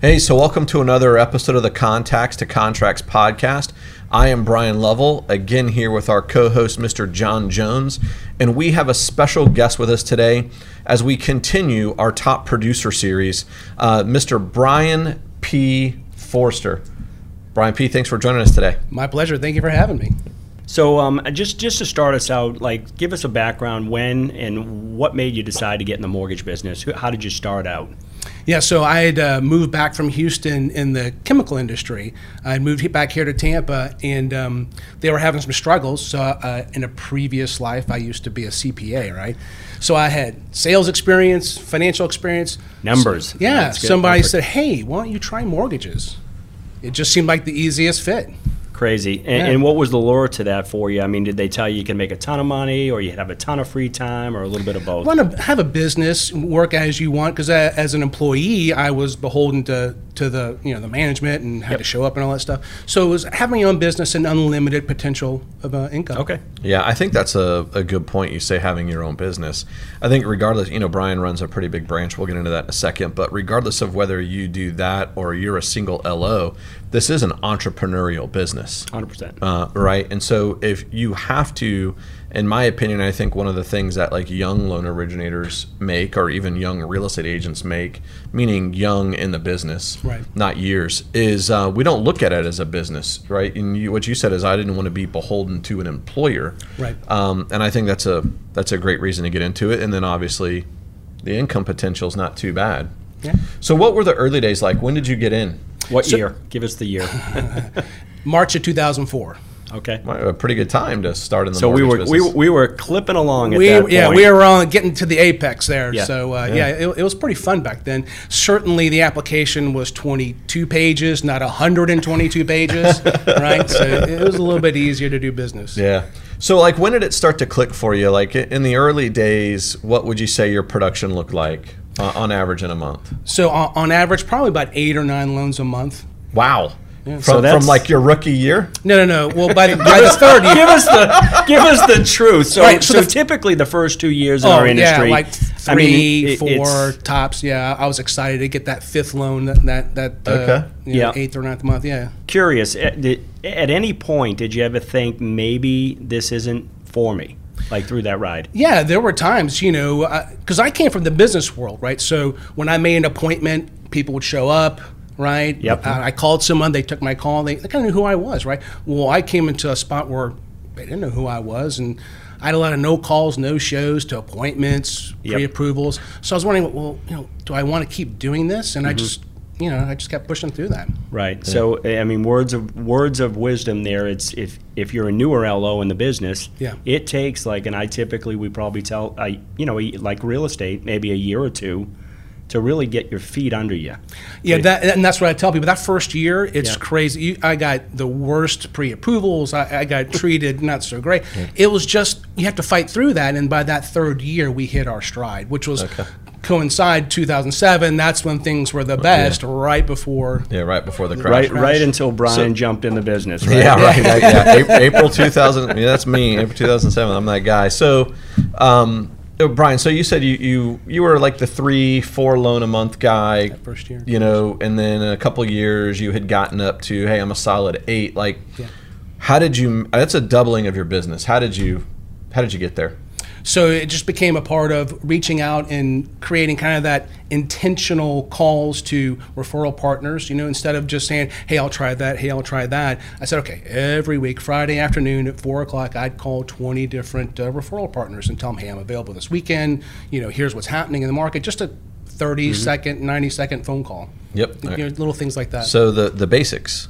Hey, so welcome to another episode of the Contacts to Contracts podcast. I am Brian Lovell, again here with our co host, Mr. John Jones, and we have a special guest with us today as we continue our top producer series, uh, Mr. Brian P. Forrester. Brian P., thanks for joining us today. My pleasure. Thank you for having me. So, um, just just to start us out, like, give us a background when and what made you decide to get in the mortgage business. How did you start out? Yeah, so I had uh, moved back from Houston in the chemical industry. I moved back here to Tampa, and um, they were having some struggles. So, uh, in a previous life, I used to be a CPA, right? So I had sales experience, financial experience. Numbers. Yeah, That's somebody said, "Hey, why don't you try mortgages?" It just seemed like the easiest fit. Crazy. And, Yeah. and what was the lure to that for you? I mean, did they tell you you can make a ton of money, or you have a ton of free time, or a little bit of both? want to have a business, work as you want. Because uh, as an employee, I was beholden to, to the you know the management and had Yep. to show up and all that stuff. So it was having your own business and unlimited potential of uh, income. Okay. Yeah, I think that's a, a good point. You say having your own business. I think, regardless, you know, Brian runs a pretty big branch. We'll get into that in a second. But regardless of whether you do that or you're a single LO, this is an entrepreneurial business. 100%. Uh, right. And so if you have to, in my opinion, I think one of the things that like young loan originators make, or even young real estate agents make, meaning young in the business, Right. not years, is uh, we don't look at it as a business, right? And you, what you said is I didn't want to be beholden to an employer, Right. Um, and I think that's a that's a great reason to get into it. And then obviously, the income potential is not too bad. Yeah. So what were the early days like? When did you get in? What So- year? Give us the year. March of 2004. Okay. Well, a pretty good time to start in the So we were we, business. we were clipping along at We, that point. yeah, we were on getting to the apex there. Yeah. So uh, yeah, it, it was pretty fun back then. Certainly, the application was 22 pages, not 122 pages, right? So it was a little bit easier to do business. Yeah. So, like, when did it start to click for you? Like, in the early days, what would you say your production looked like uh, on average in a month? So on, on average, probably about eight or nine loans a month. Wow. From, So from that's- like your rookie year? No, no, no. Well, by the, by the third year, give us the give us the truth. So, Right, so so, the- typically the first two years in Oh our industry, yeah, like I mean, three, it- four tops. Yeah, I was excited to get that fifth loan that that that uh, Okay. you know, Yeah. eighth or ninth month. Yeah. curious. At, did, at any point, did you ever think maybe this isn't for me? Like through that ride. Yeah, there were times, you know, because I came from the business world, right? So when I made an appointment, people would show up, right? Yep. I, I called someone, they took my call, they, they kind of knew who I was, right? Well, I came into a spot where they didn't know who I was, and I had a lot of no calls, no shows to appointments, Yep. pre-approvals. So I was wondering, well, you know, do I want to keep doing this? And I mm-hmm. just, you know, I just kept pushing through that. Right. So I mean, words of words of wisdom there. It's if if you're a newer LO in the business, Yeah. it takes like, and I typically we probably tell I you know like real estate maybe a year or two to really get your feet under you. Yeah, that, and that's what I tell people. That first year, it's Yeah. crazy. You, I got the worst pre-approvals. I, I got treated not so great. It was just you have to fight through that, and by that third year, we hit our stride, which was coincide 2007. That's when things were the best, right before. Yeah, right before the crash. Right. crash. Right until Brian So- jumped in the business. Right? Yeah, right. right, yeah. April, April 2000. Yeah, that's me. April 2007. I'm that guy. So, um, uh, Brian, so you said you, you you were like the three, four loan a month guy. first year. You know, and then in a couple years you had gotten up to, hey, I'm a solid eight. Like, Yeah. how did you? That's a doubling of your business. How did you? How did you get there? So it just became a part of reaching out and creating kind of that intentional calls to referral partners. You know, instead of just saying, "Hey, I'll try that. Hey, I'll try that." I said, "Okay, every week, Friday afternoon at four o'clock, I'd call twenty different uh, referral partners and tell them, "Hey, I'm available this weekend. You know, here's what's happening in the market." Just a 30 second, 90 second phone call. Yep. You know, little things like that. So the the basics,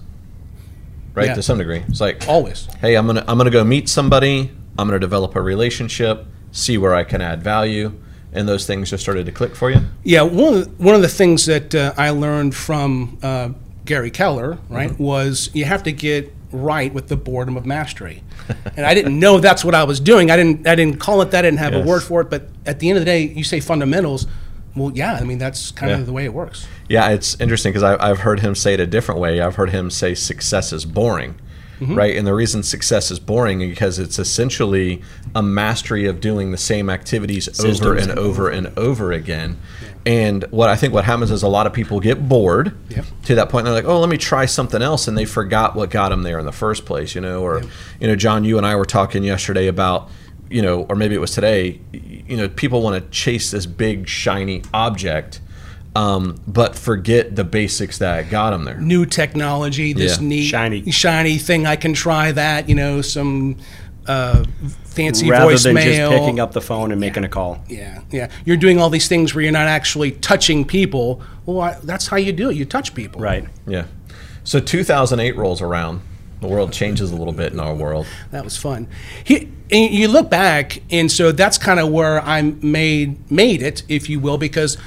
right? Yeah. To some degree, it's like Always. hey, I'm gonna I'm gonna go meet somebody. I'm gonna develop a relationship, see where I can add value, and those things just started to click for you. Yeah, one of the, one of the things that uh, I learned from uh, Gary Keller, right, Mm-hmm. was you have to get right with the boredom of mastery. and I didn't know that's what I was doing. I didn't I didn't call it that. I didn't have Yes. a word for it. But at the end of the day, you say fundamentals. Well, yeah, I mean that's kind Yeah. of the way it works. Yeah, it's interesting because I've heard him say it a different way. I've heard him say success is boring. Mm-hmm. right? And the reason success is boring is because it's essentially a mastery of doing the same activities over and over and over again. And what I think what happens is a lot of people get bored Yep. to that point. And they're like, "Oh, let me try something else," and they forgot what got them there in the first place. You know, or you know, John, you and I were talking yesterday about you know, or maybe it was today. You know, people want to chase this big shiny object, um, but forget the basics that got them there. new technology, this Yeah. neat Shiny. shiny thing. I can try that. You know, some uh, fancy Rather voicemail. than just picking up the phone and making a call. Yeah, yeah. You're doing all these things where you're not actually touching people. Well, I, that's how you do it. You touch people. Right. Yeah. So 2008 rolls around. The world changes a little bit in our world. That was fun. He, and you look back, and so that's kind of where I made made it, if you will, because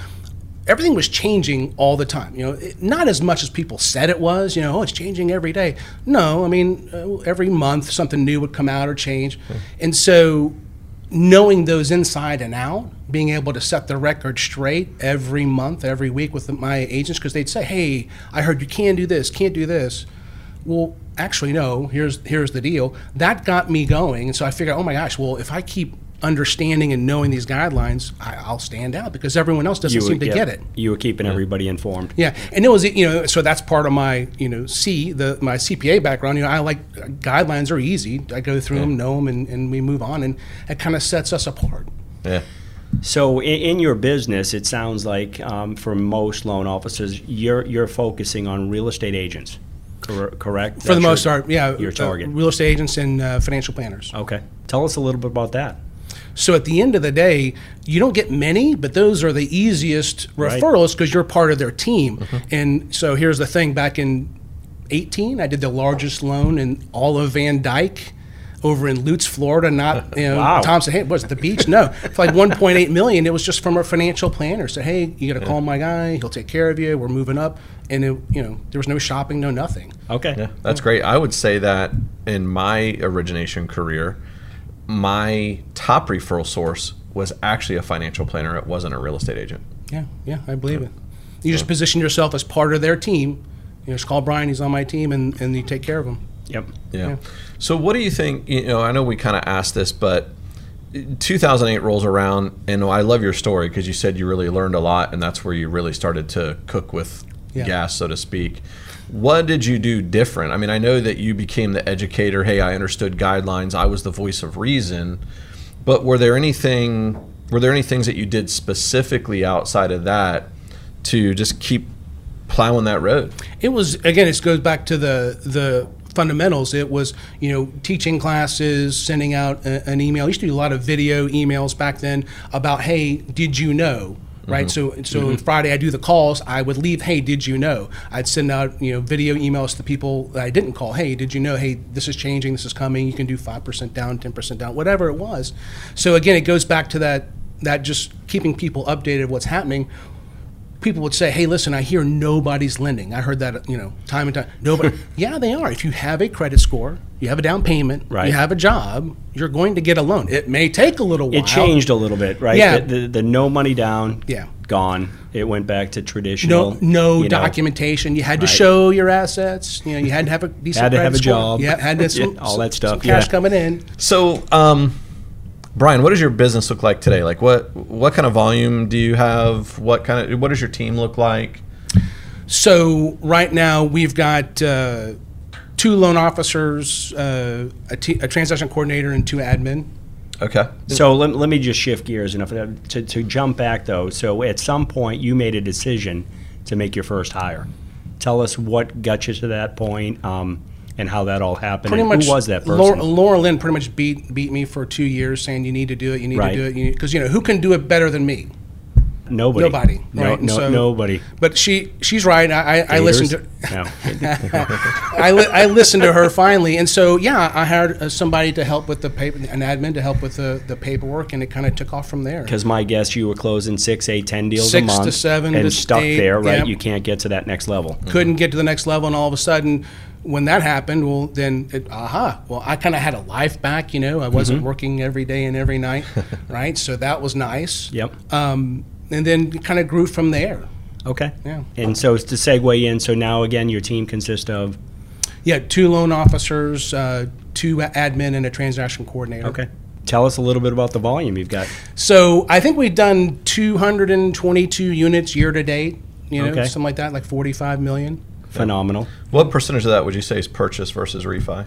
everything was changing all the time. You know, it- not as much as people said it was. You know, oh, it's changing every day. No, I mean, uh, every month something new would come out or change, and so knowing those inside and out, being able to set the record straight every month, every week with my agents, because they'd say, "Hey, I heard you can do this, can't do this." Well, actually, no. Here's here's the deal. That got me going, and so I figured, oh my gosh, well, if I keep understanding and knowing these guidelines, I, I'll stand out because everyone else doesn't seem to yeah, get it. You were keeping everybody informed. Yeah, and it was you know so that's part of my you know C the my CPA background. You know I like guidelines are easy. I go through them, know them, and, and we move on, and it kind of sets us apart. Yeah. So in, in your business, it sounds like um, for most loan officers, you're you're focusing on real estate agents, cor- correct? For the most your- part, yeah, Your uh, target. real estate agents and uh, financial planners. Okay. Tell us a little bit about that. So at the end of the day, you don't get many, but those are the easiest Right. referrals because you're part of their team. Uh-huh. And so here's the thing: back in 18, I did the largest loan in all of Van Dyke. Over in Lutz, Florida, not you know, Wow. Thompson. Hey, was it the beach? No, for like 1.8 million. It was just from a financial planner. Said, hey, you got to call my guy. He'll take care of you. We're moving up, and it, you know there was no shopping, no nothing. Okay. Yeah, that's great. I would say that in my origination career, my top referral source was actually a financial planner. It wasn't a real estate agent. Yeah, yeah, I believe it. You just position yourself as part of their team. You just call Brian; he's on my team, and, and you take care of him. Yep. Yeah. Yeah. So what do you think? You know, I know we kind of asked this, but 2008 rolls around, and I love your story because you said you really learned a lot, and that's where you really started to cook with Yeah. gas, so to speak. What did you do different? I mean, I know that you became the educator. Hey, I understood guidelines. I was the voice of reason. But were there anything? Were there any things that you did specifically outside of that to just keep plowing that road? It was again. It goes back to the the fundamentals. It was you know teaching classes, sending out a, an email. I used to do a lot of video emails back then about hey, did you know? Right, mm-hmm. so so mm-hmm. on Friday I do the calls. I would leave. Hey, did you know? I'd send out you know video emails to people that I didn't call. Hey, did you know? Hey, this is changing. This is coming. You can do five percent down, ten percent down, whatever it was. So again, it goes back to that that just keeping people updated of what's happening people would say, "Hey, listen, I hear nobody's lending." I heard that, you know, time and time. Nobody. yeah, they are. If you have a credit score, you have a down payment, Right. you have a job, you're going to get a loan. It may take a little while. It changed a little bit, right? Yeah. The, the, the no money down. Yeah. Gone. It went back to traditional. No, no you know, documentation. You had to Right. show your assets. You know, you had to have a decent Had to credit have a score. job. Yeah, had to Yeah, some, all that some- some stuff, cash yeah. coming in. So, um, Brian, what does your business look like today? Like, what what kind of volume do you have? What kind of what does your team look like? So right now we've got uh, two loan officers, uh, a, t- a transaction coordinator, and two admin. Okay. So let, let me just shift gears enough to, to jump back though. So at some point you made a decision to make your first hire. Tell us what got you to that point, um, and how that all happened. pretty and much who was that person? Laura, Laura Lynn pretty much beat beat me for two years, saying you need to do it, you need Right. to do it, because you know who can do it better than me? nobody. Nobody, No, right? No, so- nobody. But she she's right. I I, I listened to No. I, li- I listened to her finally, and so yeah, I hired uh, somebody to help with the paper, an admin to help with the, the paperwork, and it kind of took off from there. Because my guess, you were closing six, eight, ten deals Six a to seven and to stuck eight, there, right? yep. You can't get to that next level. Couldn't get to the next level, and all of a sudden, when that happened, well, then it, aha, well, I kind of had a life back. You know, I wasn't Mm-hmm. working every day and every night, right? So that was nice. Yep. um, and then kind of grew from there. Okay. Yeah. And so to segue in, so now again, your team consists of Yeah, two loan officers, uh, two admin, and a transaction coordinator. Okay. Tell us a little bit about the volume you've got. So I think we've done 222 units year to date. You know, Okay. something like that, like 45 million. Phenomenal. What percentage of that would you say is purchase versus refi?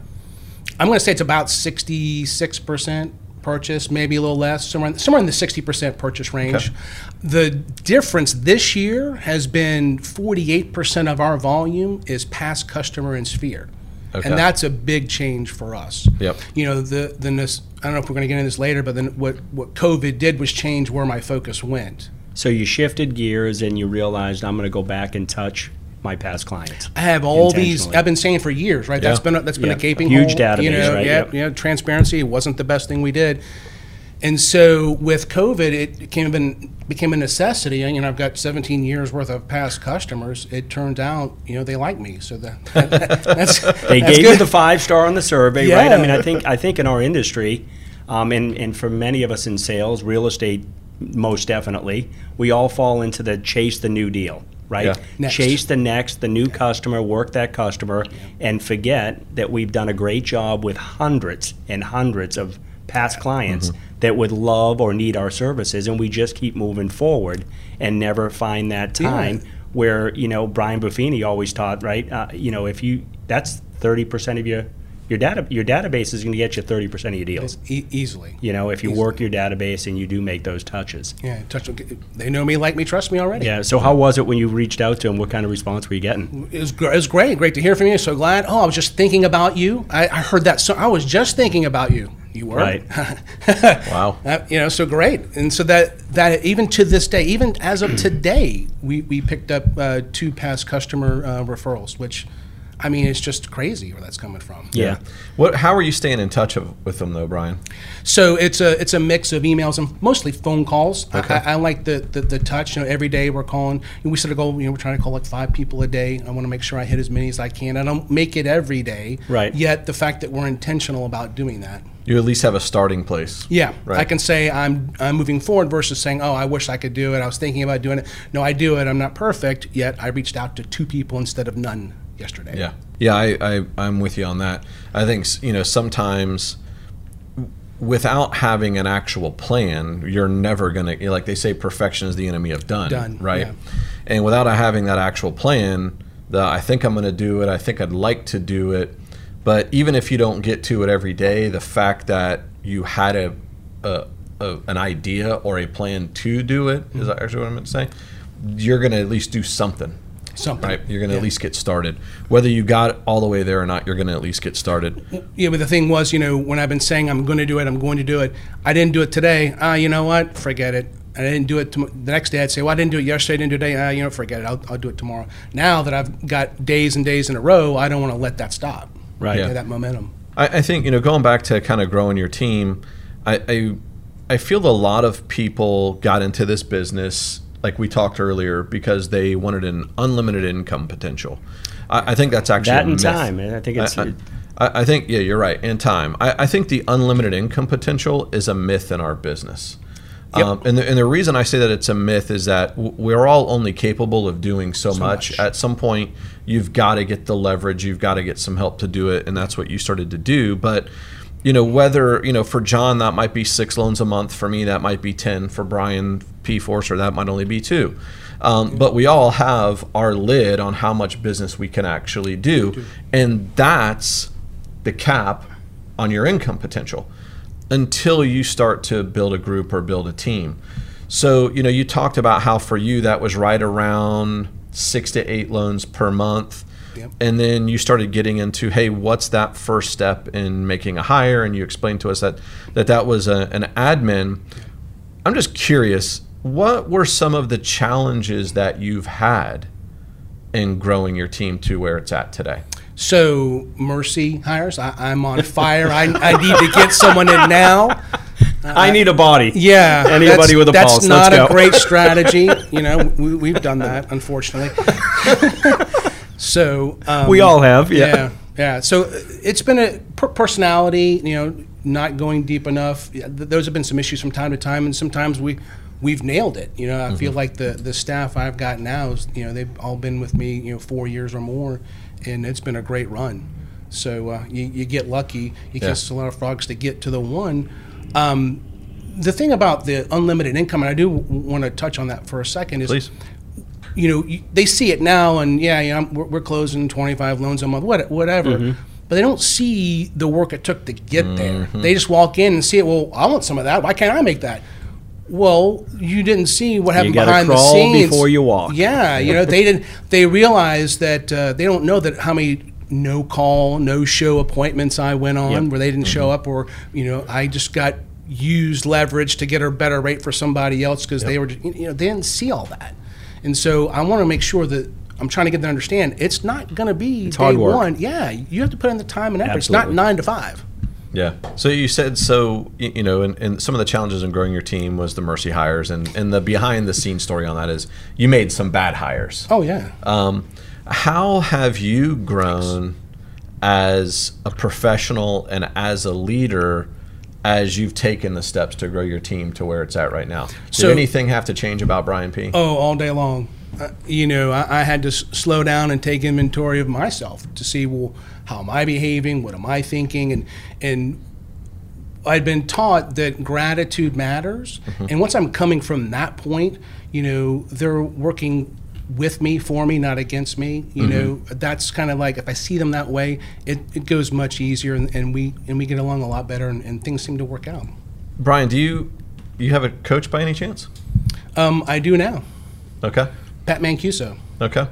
I'm going to say it's about 66% purchase, maybe a little less, somewhere in, somewhere in the 60% purchase range. Okay. The difference this year has been 48% of our volume is past customer and sphere. Okay. And that's a big change for us. Yep. You know, the, the I don't know if we're going to get into this later, but then what, what COVID did was change where my focus went. So you shifted gears and you realized I'm going to go back and touch my past clients. I have all these. I've been saying for years, right? That's Yeah. been a, that's been Yeah. a gaping Huge hole. database, you know, right? Yeah, Yep. yeah. Transparency wasn't the best thing we did, and so with COVID, it became a, became a necessity. And you know, I've got 17 years worth of past customers. It turns out, you know, they like me, so that, that's They that's gave good. you the five star on the survey, right? I mean, I think I think in our industry, um, and and for many of us in sales, real estate, most definitely, we all fall into the chase the new deal, right? Yeah. Next. Chase the next, the new customer, work that customer, and forget that we've done a great job with hundreds and hundreds of past clients that would love or need our services, and we just keep moving forward and never find that time where you know Brian Buffini always taught, right? Uh, you know, if you that's thirty percent of your your data your database is going to get you thirty percent of your deals. E- easily. You know, if you Easily. work your database and you do make those touches. Yeah, touch. They know me, like me, trust me already. Yeah. So how was it when you reached out to them? What kind of response were you getting? It was, it was great. Great to hear from you. So glad. Oh, I was just thinking about you. I, I heard that. So I was just thinking about you. You were Right. Wow. Uh, you know, so great. And so that that even to this day, even as of today, we, we picked up uh, two past customer uh, referrals, which, I mean, it's just crazy where that's coming from. Yeah. What? How are you staying in touch of, with them though, Brian? So it's a it's a mix of emails and mostly phone calls. I- Okay. I, I like the, the the touch. You know, every day we're calling. We set a goal. You know, we're trying to call like five people a day. I want to make sure I hit as many as I can. I don't make it every day. Right. Yet the fact that we're intentional about doing that. You at least have a starting place. Yeah, Right. I can say I'm I'm moving forward versus saying, oh, I wish I could do it. I was thinking about doing it. No, I do it. I'm not perfect yet. I reached out to two people instead of none yesterday. Yeah, yeah, I, I I'm with you on that. I think you know sometimes without having an actual plan, you're never gonna like they say, perfection is the enemy of done. Done, right? yeah. And without having that actual plan, the I think I'm gonna do it. I think I'd like to do it. But even if you don't get to it every day, the fact that you had a, a, a an idea or a plan to do it is Mm-hmm. actually what I meant to say. You're gonna at least do something. Something. Right, you're going to Yeah. at least get started. Whether you got all the way there or not, you're going to at least get started. Yeah, but the thing was, you know, when I've been saying I'm going to do it, I'm going to do it. I didn't do it today. Ah, you know what? Forget it. I didn't do it tom- the next day. I'd say, well, I didn't do it yesterday. I didn't do it today. Ah, you know, forget it. I'll, I'll do it tomorrow. Now that I've got days and days in a row, I don't want to let that stop. Right. Yeah. That momentum. I, I think you know, going back to kind of growing your team, I, I I feel a lot of people got into this business like we talked earlier because they wanted an unlimited income potential. I, I think that's actually That and time. I think it's. I, I, I think yeah, you're right. And time. I, I think the unlimited income potential is a myth in our business. Yep. Um, and, the, and the reason I say that it's a myth is that we're all only capable of doing so, much. much. At some point, you've got to get the leverage. You've got to get some help to do it, and that's what you started to do. But you know whether you know for John that might be six loans a month. For me, that might be ten. For Brian P. Forrester, that might only be two. Um, but we all have our lid on how much business we can actually do, and that's the cap on your income potential until you start to build a group or build a team. So, you know, you talked about how for you that was right around six to eight loans per month. Yep. And then you started getting into, hey, what's that first step in making a hire? And you explained to us that that, that was a, an admin. I'm just curious, what were some of the challenges that you've had in growing your team to where it's at today? So Mercy hires. I, I'm on fire. I, I need to get someone in now. I need a body. Yeah, Anybody with a that's pulse, not let's a great strategy. You know, we, we've done that, unfortunately. so um, We all have, yeah. yeah, yeah. So it's been a personality. You know, not going deep enough. Yeah, th- those have been some issues from time to time, and sometimes we we've nailed it. You know, I feel like the the staff I've got now is you know they've all been with me you know four years or more, and it's been a great run. So uh, you, you get lucky. You Yeah. kiss a lot of frogs to get to the one. Um, the thing about the unlimited income, and I do want to touch on that for a second, is Please. You know, you, they see it now, and yeah, yeah, I'm, we're, we're closing 25 loans a month, what, whatever. Mm-hmm. But they don't see the work it took to get there. They just walk in and see it. Well, I want some of that. Why can't I make that? Well, you didn't see what happened behind the scenes before you walk. Yeah, you know, they didn't. They realized that uh, they don't know that how many no call, no show appointments I went on Yep. where they didn't show up, or you know, I just got used leverage to get a better rate for somebody else because they were, you know, they didn't see all that. And so I want to make sure that I'm trying to get them to understand it's not going to be it's day one. Yeah, you have to put in the time and effort. It's not nine to five. Yeah. So you said so. You know, and, and some of the challenges in growing your team was the mercy hires, and and the behind the scenes story on that is you made some bad hires. Oh yeah. Um, how have you grown as a professional and as a leader as you've taken the steps to grow your team to where it's at right now? Did So- anything have to change about Brian P? Oh, all day long. Uh, you know, I, I had to s- slow down and take inventory of myself to see, well, how am I behaving? What am I thinking? And and I'd been taught that gratitude matters. And once I'm coming from that point, you know, they're working with me, for me, not against me. You know, that's kind of like if I see them that way, it, it goes much easier, and, and we and we get along a lot better, and, and things seem to work out. Brian, do you you have a coach by any chance? Um, I do now, Okay. Pat Mancuso. Okay.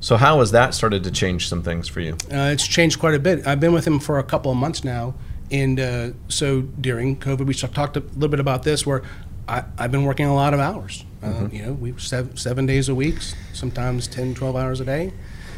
So how has that started to change some things for you? Uh, it's changed quite a bit. I've been with him for a couple of months now, and uh, so during COVID, we talked a little bit about this, where I, I've been working a lot of hours. Uh, you know, we seven, seven days a week, sometimes 10, 12 hours a day.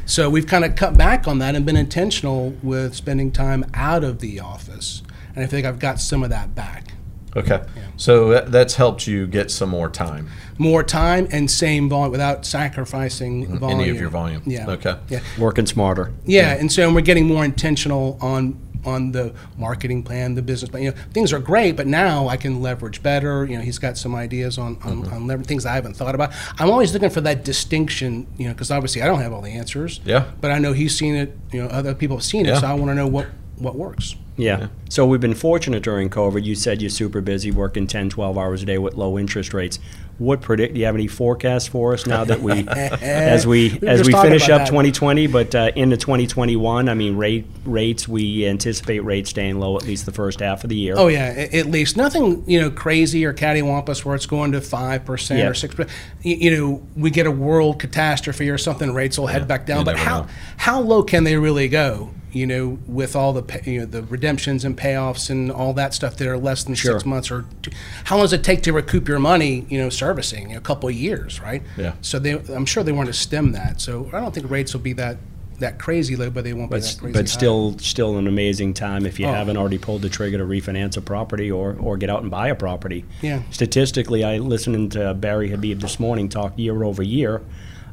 So we've kind of cut back on that and been intentional with spending time out of the office, and I think I've got some of that back. Okay. So that, that's helped you get some more time. More time and same volume without sacrificing volume. Any of your volume. Yeah. Okay. Yeah. Working smarter. Yeah, and so we're getting more intentional on on the marketing plan, the business plan. You know, things are great, but now I can leverage better. You know, he's got some ideas on on, Mm-hmm. on lever- things I haven't thought about. I'm always looking for that distinction. You know, because obviously I don't have all the answers. Yeah. But I know he's seen it. You know, other people have seen it, Yeah. so I want to know what what works. Yeah. So we've been fortunate during COVID. You said you're super busy, working 10, 12 hours a day with low interest rates. What predict? Do you have any forecasts for us now that we, as we were as we finish up that. 2020, but uh, into 2021? I mean, rate rates. We anticipate rates staying low at least the first half of the year. Oh yeah, at least nothing you know crazy or cattywampus where it's going to five percent Yeah. or six percent. You know, we get a world catastrophe or something, rates will head back down. you But how know. how low can they really go? You know, with all the pay, you know the redemptions and payoffs and all that stuff that are less than Sure. six months or two, how long does it take to recoup your money? You know, servicing a couple of years, right? Yeah. So they, I'm sure they want to stem that. So I don't think rates will be that that crazy low, but they won't be But, that crazy. but high. still, still an amazing time if you Oh. haven't already pulled the trigger to refinance a property or, or get out and buy a property. Yeah. Statistically, I listened to Barry Habib this morning talk year over year,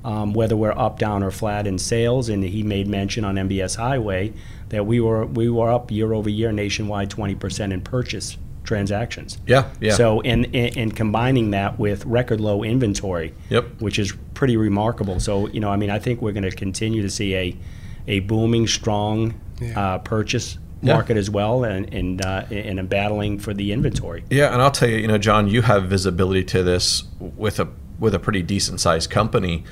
um, whether we're up, down, or flat in sales, and he made mention on MBS Highway that we were we were up year over year nationwide twenty percent in purchase transactions. Yeah. Yeah. So, and, and and combining that with record low inventory, Yep. which is pretty remarkable. So, you know, I mean, I think we're going to continue to see a a booming, strong Yeah. uh, purchase Yeah. market as well, and and uh, and a battling for the inventory. Yeah, and I'll tell you, you know, John, you have visibility to this with a with a pretty decent sized company.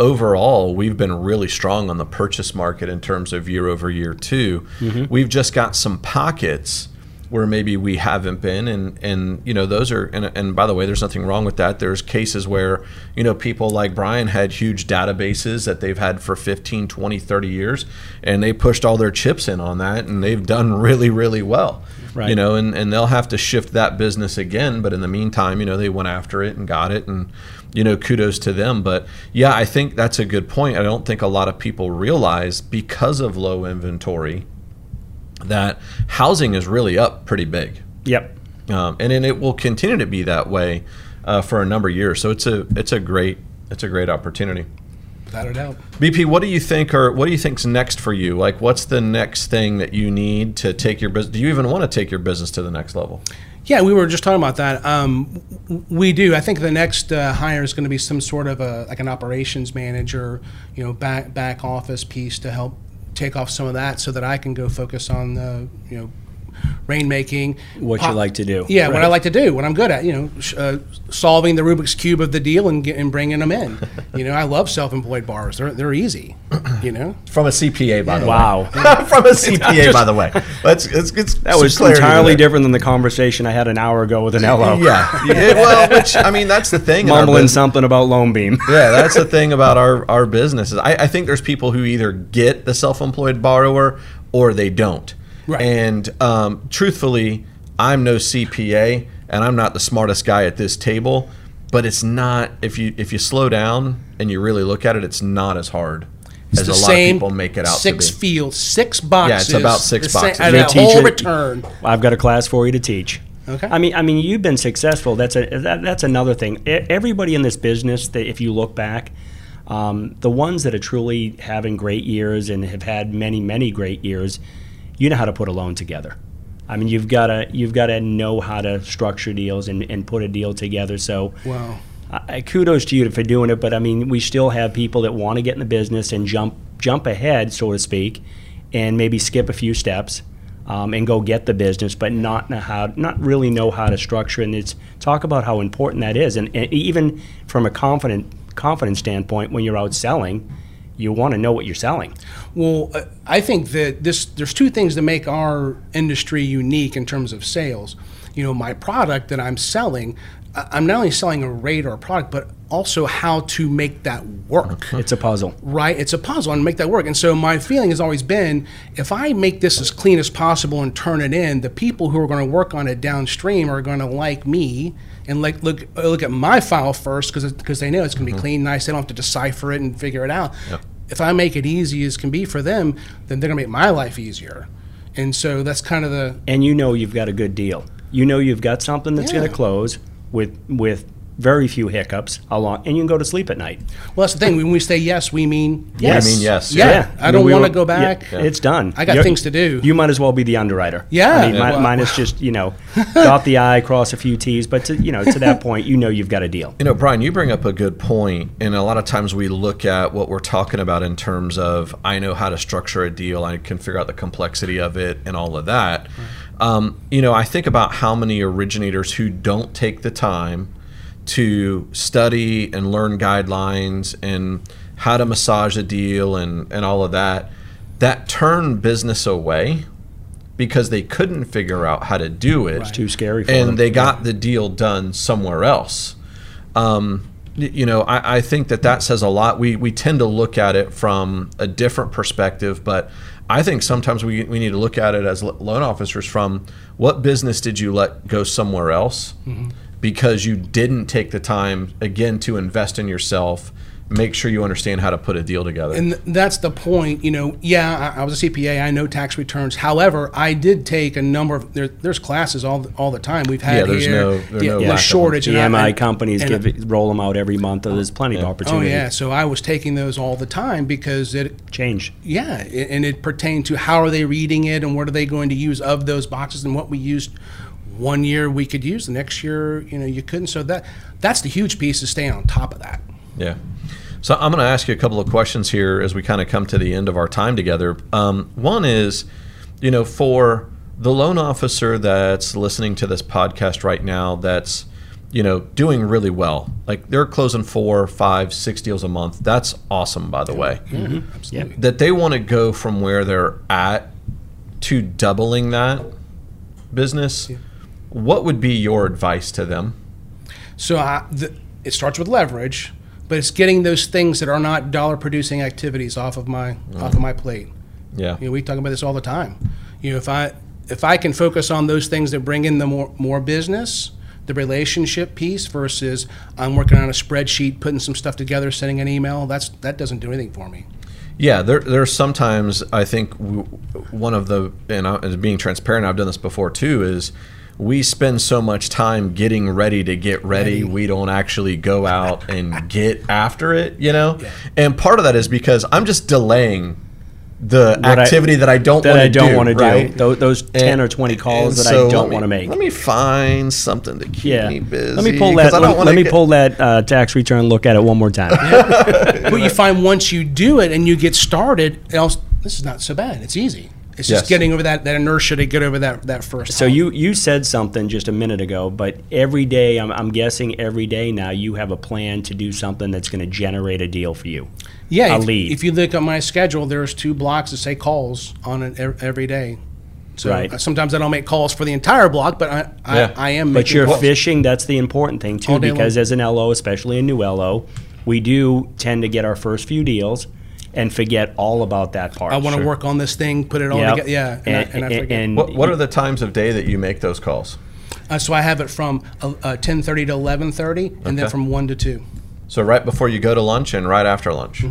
Overall, we've been really strong on the purchase market in terms of year over year too. Mm-hmm. We've just got some pockets where maybe we haven't been and and you know those are and, and by the way there's nothing wrong with that there's cases where you know people like brian had huge databases that they've had for 15 20 30 years and they pushed all their chips in on that and they've done really really well Right. you know and, and they'll have to shift that business again but in the meantime you know they went after it and got it and you know kudos to them but yeah i think that's a good point i don't think a lot of people realize because of low inventory that housing is really up pretty big Yep. um, and then it will continue to be that way uh, for a number of years so it's a it's a great it's a great opportunity without a doubt. BP, what do you think are what do you think's next for you? Like, what's the next thing that you need to take your business? Do you even want to take your business to the next level? Yeah, we were just talking about that. Um, we do. I think the next uh, hire is going to be some sort of a like an operations manager, you know, back back office piece to help take off some of that so that I can go focus on the you know rainmaking. What you like to do. Yeah, what I like to do, what I'm good at. You know, sh- uh, solving the Rubik's cube of the deal and, get, and bringing them in. you know, I love self-employed borrowers. They're they're easy. You know. From a CPA, by the Wow. way. Wow, from a CPA, by the way. Let's, let's get That was entirely different than the conversation I had an hour ago with an LO. Yeah. Yeah, Well, which I mean, that's the thing. in Mumbling bus- something about LoanBeam. yeah, that's the thing about our our business is I, I think there's people who either get the self-employed borrower or they don't. Right. And um, truthfully, I'm no CPA and I'm not the smartest guy at this table. But it's not if you if you slow down and you really look at it, it's not as hard It's as the a lot same of people make it out six to be. fields, six boxes. Yeah, it's about six the same- boxes. And You're a a whole return. I've got a class for you to teach. Okay. I mean, I mean, you've been successful. That's a that, that's another thing. Everybody in this business, that if you look back, um, the ones that are truly having great years and have had many many great years, you know how to put a loan together. I mean, you've got to you've got to know how to structure deals and, and put a deal together. So, Wow. I, kudos to you for doing it, but I mean, we still have people that want to get in the business and jump jump ahead, so to speak, and maybe skip a few steps um, and go get the business, but not know how, not really know how to structure. And it's talk about how important that is, and, and even from a confident confidence standpoint, when you're out selling, you want to know what you're selling. Well, uh, I think that this there's two things that make our industry unique in terms of sales. You know, my product that I'm selling, I'm not only selling a rate or a product, but also how to make that work. It's a puzzle. Right? It's a puzzle and make that work. And so my feeling has always been if I make this as clean as possible and turn it in, the people who are going to work on it downstream are going to like me and like look look at my file first because because they know it's going to be clean, nice. They don't have to decipher it and figure it out. If I make it easy as can be for them, then they're going to make my life easier. And so that's kind of the and you know you've got a good deal. You know you've got something that's going to close with with very few hiccups along, and you can go to sleep at night. well. That's the thing. When we say yes, we mean Yeah, I mean yes. Yeah. I mean, don't want to go back. yeah, It's done. I got You're- things to do. You might as well be the underwriter. Yeah. I mean, mi- Well- mine is just you know, dot the i, cross a few t's, but to, you know, to that point, you know, you've got a deal. You know, Brian, you bring up a good point, and a lot of times we look at what we're talking about in terms of I know how to structure a deal, I can figure out the complexity of it, and all of that. Um, you know, I think about how many originators who don't take the time to study and learn guidelines and how to massage a deal and, and all of that, that turned business away because they couldn't figure out how to do it It's too scary for and them. they got the deal done somewhere else. Um, you know, I, I think that that says a lot. We we tend to look at it from a different perspective, but I think sometimes we we need to look at it as loan officers from what business did you let go somewhere else because you didn't take the time again to invest in yourself. Make sure you understand how to put a deal together. And that's the point. You know, yeah, I, I was a CPA. I know tax returns. However, I did take a number of there, there's classes all the, all the time. We've had Yeah, there's here. no- there's no yeah, of shortage. The and MI companies and- give it, roll them out every month. so There's plenty of oh, opportunity. Oh yeah, so I was taking those all the time because it Change. yeah, and it pertained to how are they reading it and what are they going to use of those boxes and what we used one year we could use the next year you know you couldn't. So that that's the huge piece is staying on top of that. Yeah. So I'm going to ask you a couple of questions here as we kind of come to the end of our time together. Um, one is, you know, for the loan officer that's listening to this podcast right now, that's you know doing really well, like they're closing four, five, six deals a month. That's awesome, by the way. Absolutely. That they want to go from where they're at to doubling that business. What would be your advice to them? So I, the, it starts with leverage, but it's getting those things that are not dollar producing activities off of my off of uh-huh. my plate. Yeah. You know, we talk about this all the time. You know, if I if I can focus on those things that bring in the more more business, the relationship piece versus I'm working on a spreadsheet, putting some stuff together, sending an email. That's that doesn't do anything for me. Yeah, there there's sometimes I think one of the and I- and being transparent, I've done this before too. Is we spend so much time getting ready to get ready, we don't actually go out and get after it, you know. And part of that is because I'm just delaying the What I- activity that I don't That want I to don't do. want to right? do. Those, those ten And- or twenty calls that so I don't want to make. Let me find something to keep yeah. me busy. Let me pull that. Let, let me get- pull that uh, tax return. Look at it one more time. but you find once you do it and you get started, else this is not so bad. It's easy. It's Yes. just getting over that, that inertia to get over that, that first. So hump. you you said something just a minute ago, but every day I'm, I'm guessing every day now you have a plan to do something that's going to generate a deal for you. yeah, a if, lead. if you look at my schedule, there's two blocks that say calls on it every day. So Right. sometimes I don't make calls for the entire block, but I, I, Yeah. I am But you're calls. fishing. That's the important thing too, because long. as an LO, especially a new LO, we do tend to get our first few deals and forget all about that part. I want to Sure. work on this thing, put it all Yep. together. Yeah, and, I, and I forget. and What, what are the times of day that you make those calls? Uh, so I have it from uh, uh, 10:30 to 11:30, and then from one to two. So right before you go to lunch and right after lunch.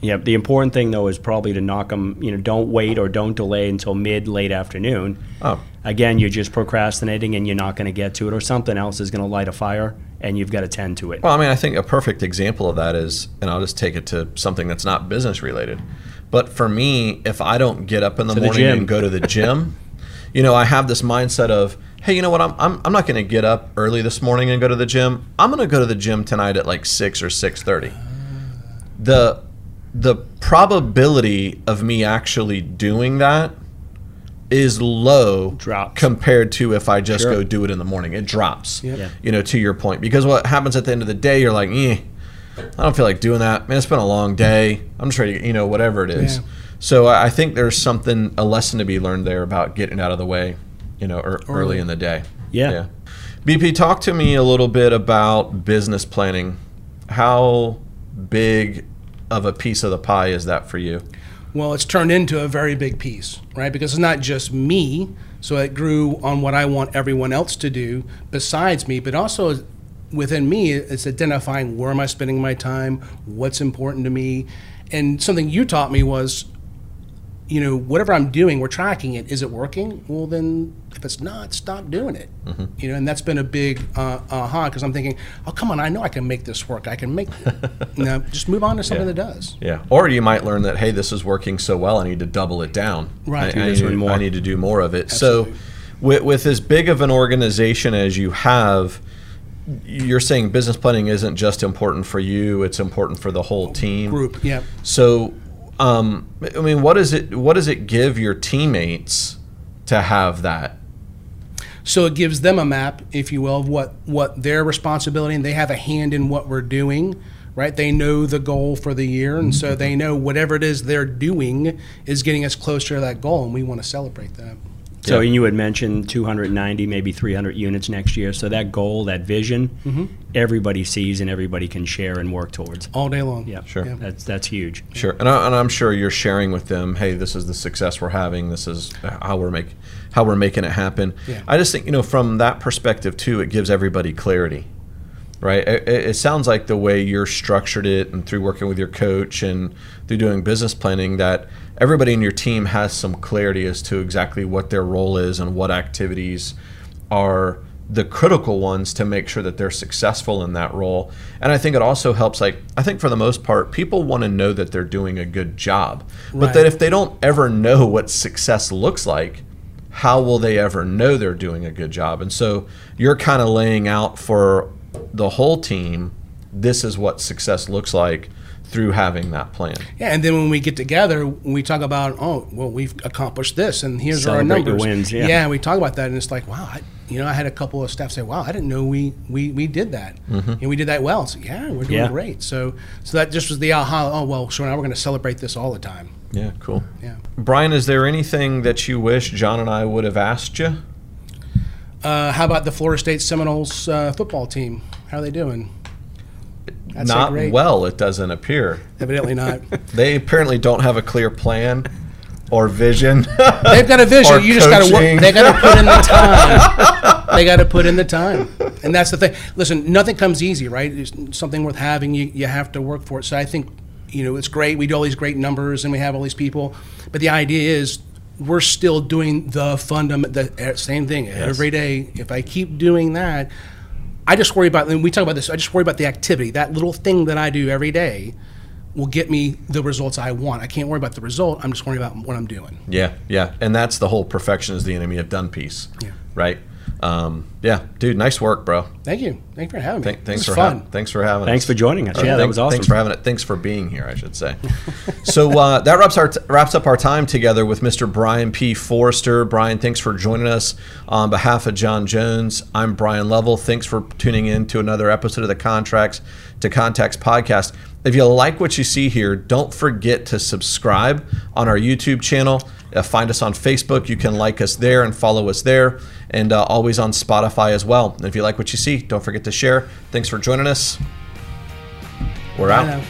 Yep. The important thing though is probably to knock them. You know, don't wait or don't delay until mid late afternoon. Oh, Again, you're just procrastinating and you're not going to get to it, or something else is going to light a fire, and you've got to tend to it. Well, I mean, I think a perfect example of that is, and I'll just take it to something that's not business related. But for me, if I don't get up in the morning gym. and go to the gym, you know, I have this mindset of, hey, you know what? I'm, I'm, I'm not going to get up early this morning and go to the gym. I'm going to go to the gym tonight at like six or six thirty. The the probability of me actually doing that is low Drops. compared to if I just Sure. go do it in the morning. It drops. Yep. Yeah. You know, to your point. Because what happens at the end of the day, you're like, eh, I don't feel like doing that. Man, it's been a long day. I'm just ready to, get, you know, whatever it is. Yeah. So I I think there's something, a lesson to be learned there about getting out of the way, you know, early Early. in the day. Yeah. BP, talk to me a little bit about business planning. How big of a piece of the pie is that for you? Well, it's turned into a very big piece, right? Because it's not just me. So it grew on what I want everyone else to do besides me, but also within me, it's identifying where am I spending my time, what's important to me. And something you taught me was, you know, whatever I'm doing, we're tracking it. Is it working? Well, then if it's not, stop doing it. You know, and that's been a big uh, aha because I'm thinking, oh, come on, I know I can make this work. I can make, you know, just move on to something Yeah. that does. Yeah. Or you might learn that, hey, this is working so well, I need to double it down. Right. I, I need, one more. I need to do more of it. Absolutely. So, with, with as big of an organization as you have, you're saying business planning isn't just important for you; it's important for the whole team. Group, yeah. So, um, I mean, what does it what does it give your teammates to have that? So it gives them a map, if you will, of what, what their responsibility, and they have a hand in what we're doing, right? They know the goal for the year, and so they know whatever it is they're doing is getting us closer to that goal, and we want to celebrate that. So Yeah. you had mentioned 290, maybe 300 units next year. So that goal, that vision, Mm-hmm. everybody sees and everybody can share and work towards. All day long. Yeah, Sure. That's that's huge. Sure, and, I, and I'm sure you're sharing with them. Hey, this is the success we're having. This is how we're make how we're making it happen. Yeah. I just think you know from that perspective too, it gives everybody clarity, right? It, it it sounds like the way you're structured it, and through working with your coach and through doing business planning, that everybody in your team has some clarity as to exactly what their role is and what activities are the critical ones to make sure that they're successful in that role. And I think it also helps like I think for the most part people want to know that they're doing a good job. But that if they don't ever know what success looks like, how will they ever know they're doing a good job? And so you're kind of laying out for the whole team this is what success looks like through having that plan. Yeah, and then when we get together, we talk about, oh, well, we've accomplished this, and here's Celebrate our your numbers. wins, yeah. yeah, we talk about that, and it's like, wow, I, you know, I had a couple of staff say, wow, I didn't know we we, we did that, and we did that well. So yeah, we're doing Yeah. great. So so that just was the aha. Oh well, so now we're going to celebrate this all the time. Yeah, cool. Yeah. Brian, is there anything that you wish John and I would have asked you? Uh, how about the Florida State Seminoles uh, football team? How are they doing? I'd Not great. well, it doesn't appear. Evidently not. They apparently don't have a clear plan or vision. They've got a vision. You just got to work. They got to put in the time. they got to put in the time, and that's the thing. Listen, nothing comes easy, right? It's something worth having. You you have to work for it. So I think you know it's great. We do all these great numbers, and we have all these people, but the idea is we're still doing the fundament, the eh, same thing every day. If I keep doing that, I just worry about. And we talk about this. I just worry about the activity. That little thing that I do every day will get me the results I want. I can't worry about the result. I'm just worrying about what I'm doing. Yeah, yeah, and that's the whole perfection is the enemy of done piece, Yeah. right? Um, yeah, dude, nice work, bro. Thank you. Thank you for having me. Th- thanks for was having. fun. Thanks for having. Thanks us. for joining us. Or Yeah, that was awesome. Thanks for having it. Thanks for being here, I should say. so uh, that wraps our wraps up our time together with Mr. Brian P. Forrester. Brian, thanks for joining us on behalf of John Jones. I'm Brian Level. Thanks for tuning in to another episode of the Contracts to Contacts podcast. If you like what you see here, don't forget to subscribe on our YouTube channel. Uh, find us on Facebook. You can like us there and follow us there, and uh, always on Spotify as well. And if you like what you see, don't forget to share. Thanks for joining us. We're out.